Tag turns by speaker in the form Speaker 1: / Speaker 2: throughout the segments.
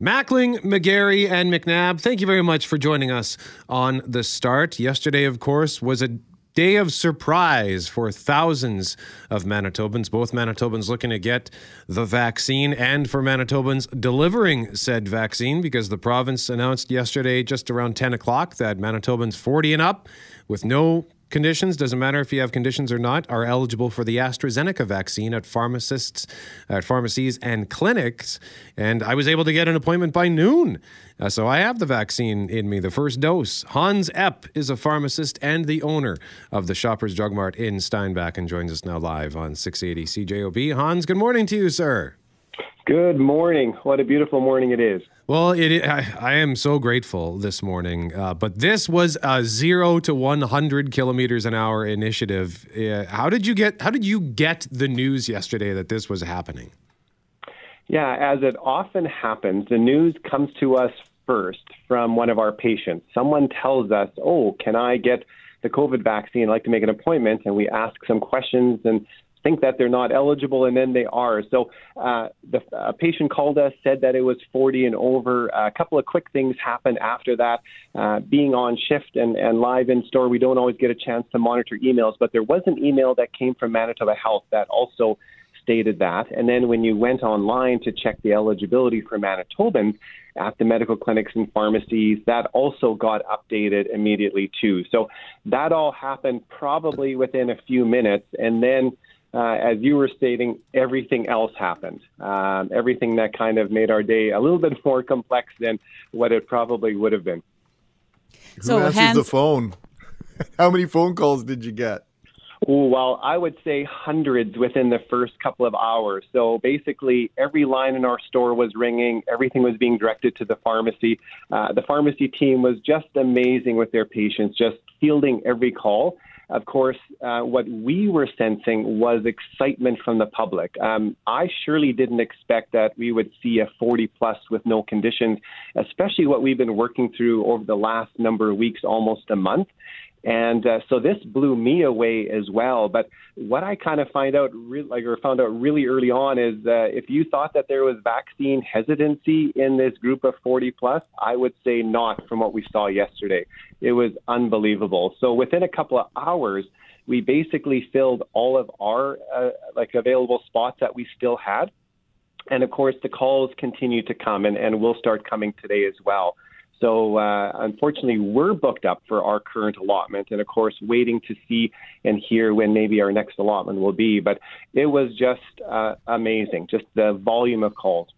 Speaker 1: Mackling, McGarry, and McNabb, thank you very much for joining us on the start. Yesterday, of course, was a day of surprise for thousands of Manitobans, both Manitobans looking to get the vaccine and for Manitobans delivering said vaccine because the province announced yesterday, just around 10 o'clock, that Manitobans 40 and up with no conditions, doesn't matter if you have conditions or not, are eligible for the AstraZeneca vaccine at pharmacists, at pharmacies and clinics. And I was able to get an appointment by noon. Uh, so I have the vaccine in me, the first dose. Hans Epp is a pharmacist and the owner of the Shoppers Drug Mart in Steinbach and joins us now live on 680 CJOB. Hans, good morning to you, sir.
Speaker 2: Good morning. What a beautiful morning it is.
Speaker 1: Well, it, I, I am so grateful this morning, uh, but this was a zero to one hundred kilometers an hour initiative. Uh, how did you get? How did you get the news yesterday that this was happening?
Speaker 2: Yeah, as it often happens, the news comes to us first from one of our patients. Someone tells us, "Oh, can I get?" the COVID vaccine, I'd like to make an appointment, and we ask some questions and think that they're not eligible, and then they are. So uh, the a patient called us, said that it was 40 and over. a couple of quick things happened after that. Uh, being on shift and, and live in store, we don't always get a chance to monitor emails, but there was an email that came from Manitoba Health that also stated that. And then when you went online to check the eligibility for Manitobans at the medical clinics and pharmacies, that also got updated immediately too. So that all happened probably within a few minutes. And then uh, as you were stating, everything else happened. Um, everything that kind of made our day a little bit more complex than what it probably would have been.
Speaker 3: So Who answers hands- the phone? How many phone calls did you get?
Speaker 2: well, I would say hundreds within the first couple of hours. So basically, every line in our store was ringing. Everything was being directed to the pharmacy. Uh, the pharmacy team was just amazing with their patients, just fielding every call of course, uh, what we were sensing was excitement from the public. Um, I surely didn't expect that we would see a 40 plus with no conditions, especially what we've been working through over the last number of weeks, almost a month. And uh, so this blew me away as well. But what I kind of find out, re- like, or found out really early on, is uh, if you thought that there was vaccine hesitancy in this group of 40 plus, I would say not. From what we saw yesterday, it was unbelievable. So within a couple of hours, we basically filled all of our uh, like available spots that we still had. And of course, the calls continue to come, and, and will start coming today as well. So uh, unfortunately, we're booked up for our current allotment, and of course, waiting to see and hear when maybe our next allotment will be. But it was just uh, amazing, just the volume of calls.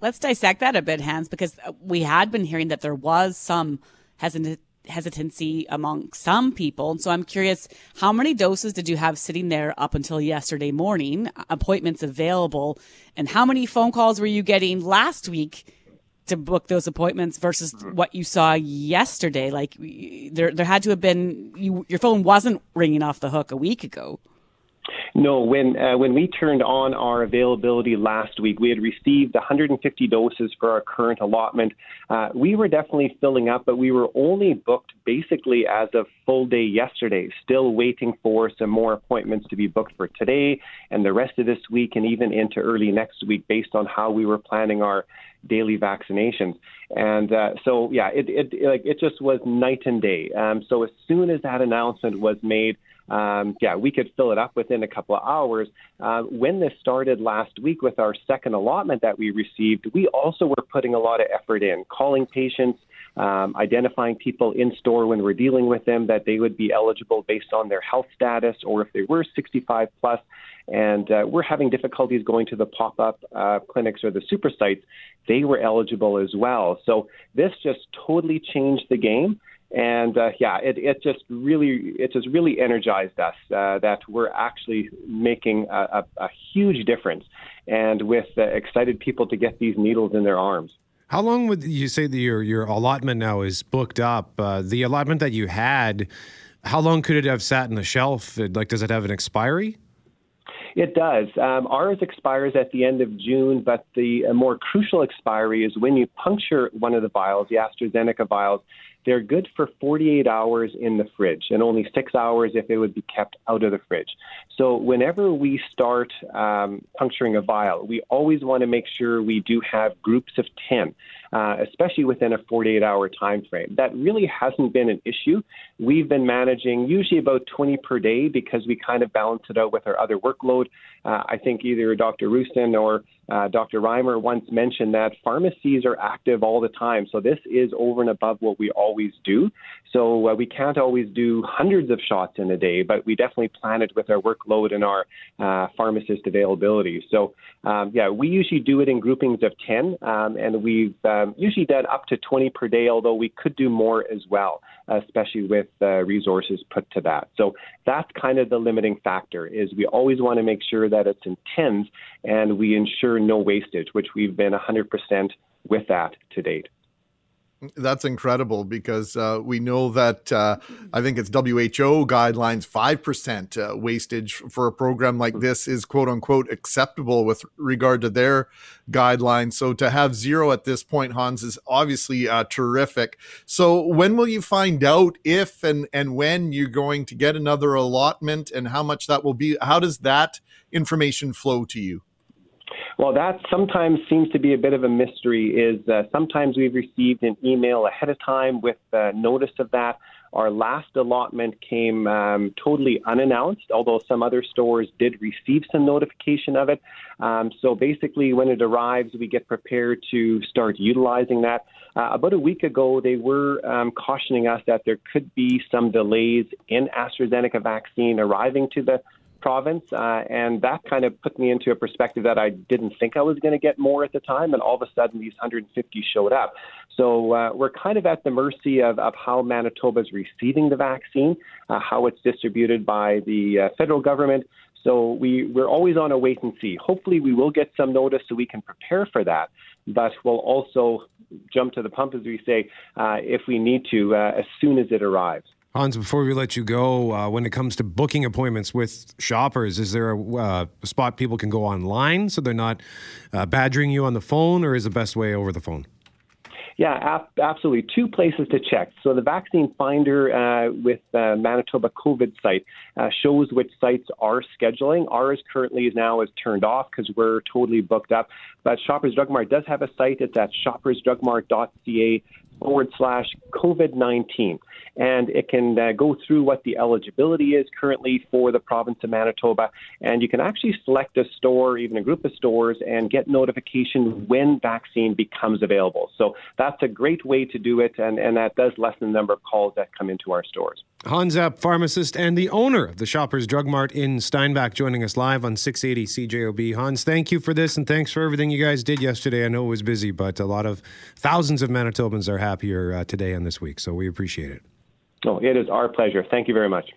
Speaker 4: Let's dissect that a bit, Hans, because we had been hearing that there was some hesitancy among some people. So I'm curious, how many doses did you have sitting there up until yesterday morning, appointments available, and how many phone calls were you getting last week to book those appointments versus mm-hmm. what you saw yesterday. Like there, there had to have been you, your phone wasn't ringing off the hook a week ago.
Speaker 2: No, when uh, when we turned on our availability last week, we had received 150 doses for our current allotment. Uh, we were definitely filling up, but we were only booked basically as of full day yesterday. Still waiting for some more appointments to be booked for today and the rest of this week, and even into early next week, based on how we were planning our daily vaccinations. And uh, so, yeah, it, it like it just was night and day. Um, so as soon as that announcement was made, um, yeah, we could fill it up within a couple of hours. Uh, when this started last week with our second allotment that we received, we also were putting a lot of effort in, calling patients, um, identifying people in store when we're dealing with them that they would be eligible based on their health status or if they were 65 plus. And uh, we're having difficulties going to the pop up uh, clinics or the super sites. They were eligible as well. So this just totally changed the game. And uh, yeah, it, it just really it just really energized us uh, that we're actually making a, a, a huge difference, and with uh, excited people to get these needles in their arms.
Speaker 1: How long would you say that your your allotment now is booked up? Uh, the allotment that you had, how long could it have sat in the shelf? Like, does it have an expiry?
Speaker 2: It does. Um, ours expires at the end of June, but the more crucial expiry is when you puncture one of the vials, the AstraZeneca vials. They're good for 48 hours in the fridge and only six hours if it would be kept out of the fridge. So whenever we start um, puncturing a vial, we always want to make sure we do have groups of 10 uh, especially within a 48 hour time frame. That really hasn't been an issue. We've been managing usually about 20 per day because we kind of balance it out with our other workload. Uh, I think either Dr. Roussin or uh, Dr. Reimer once mentioned that pharmacies are active all the time. So this is over and above what we always do. So uh, we can't always do hundreds of shots in a day, but we definitely plan it with our workload and our uh, pharmacist availability. So um, yeah, we usually do it in groupings of 10, um, and we've um, usually done up to 20 per day, although we could do more as well, especially with uh, resources put to that. So that's kind of the limiting factor is we always want to make sure that it's in tens and we ensure no wastage, which we've been 100% with that to date.
Speaker 3: That's incredible because uh, we know that uh, I think it's WHO guidelines, 5% uh, wastage for a program like this is quote unquote acceptable with regard to their guidelines. So to have zero at this point, Hans, is obviously uh, terrific. So when will you find out if and, and when you're going to get another allotment and how much that will be? How does that information flow to you?
Speaker 2: Well, that sometimes seems to be a bit of a mystery. Is uh, sometimes we've received an email ahead of time with uh, notice of that. Our last allotment came um, totally unannounced, although some other stores did receive some notification of it. Um, so basically, when it arrives, we get prepared to start utilizing that. Uh, about a week ago, they were um, cautioning us that there could be some delays in AstraZeneca vaccine arriving to the province, uh, and that kind of put me into a perspective that I didn't think I was going to get more at the time, and all of a sudden these 150 showed up. So uh, we're kind of at the mercy of, of how Manitoba is receiving the vaccine, uh, how it's distributed by the uh, federal government. So we, we're always on a wait and see. Hopefully, we will get some notice so we can prepare for that, but we'll also jump to the pump, as we say, uh, if we need to, uh, as soon as it arrives.
Speaker 1: Hans, before we let you go, uh, when it comes to booking appointments with shoppers, is there a, uh, spot people can go online so they're not uh, badgering you on the phone, or is the best way over the phone?
Speaker 2: Yeah, absolutely. Two places to check. So the Vaccine Finder uh, with uh, Manitoba COVID site uh, shows which sites are scheduling. Ours currently is now is turned off because we're totally booked up. But Shoppers Drug Mart does have a site. It's at shoppersdrugmart.ca forward slash COVID 19. And it can uh, go through what the eligibility is currently for the province of Manitoba. And you can actually select a store, even a group of stores, and get notification when vaccine becomes available. So that's a great way to do it. And, and that does lessen the number of calls that come into our stores.
Speaker 1: Hans Epp, pharmacist and the owner of the Shoppers Drug Mart in Steinbach, joining us live on 680 CJOB. Hans, thank you for this and thanks for everything you guys did yesterday. I know it was busy, but a lot of thousands of Manitobans are happier uh, today and this week, so we appreciate it.
Speaker 2: Oh, it is our pleasure. Thank you very much.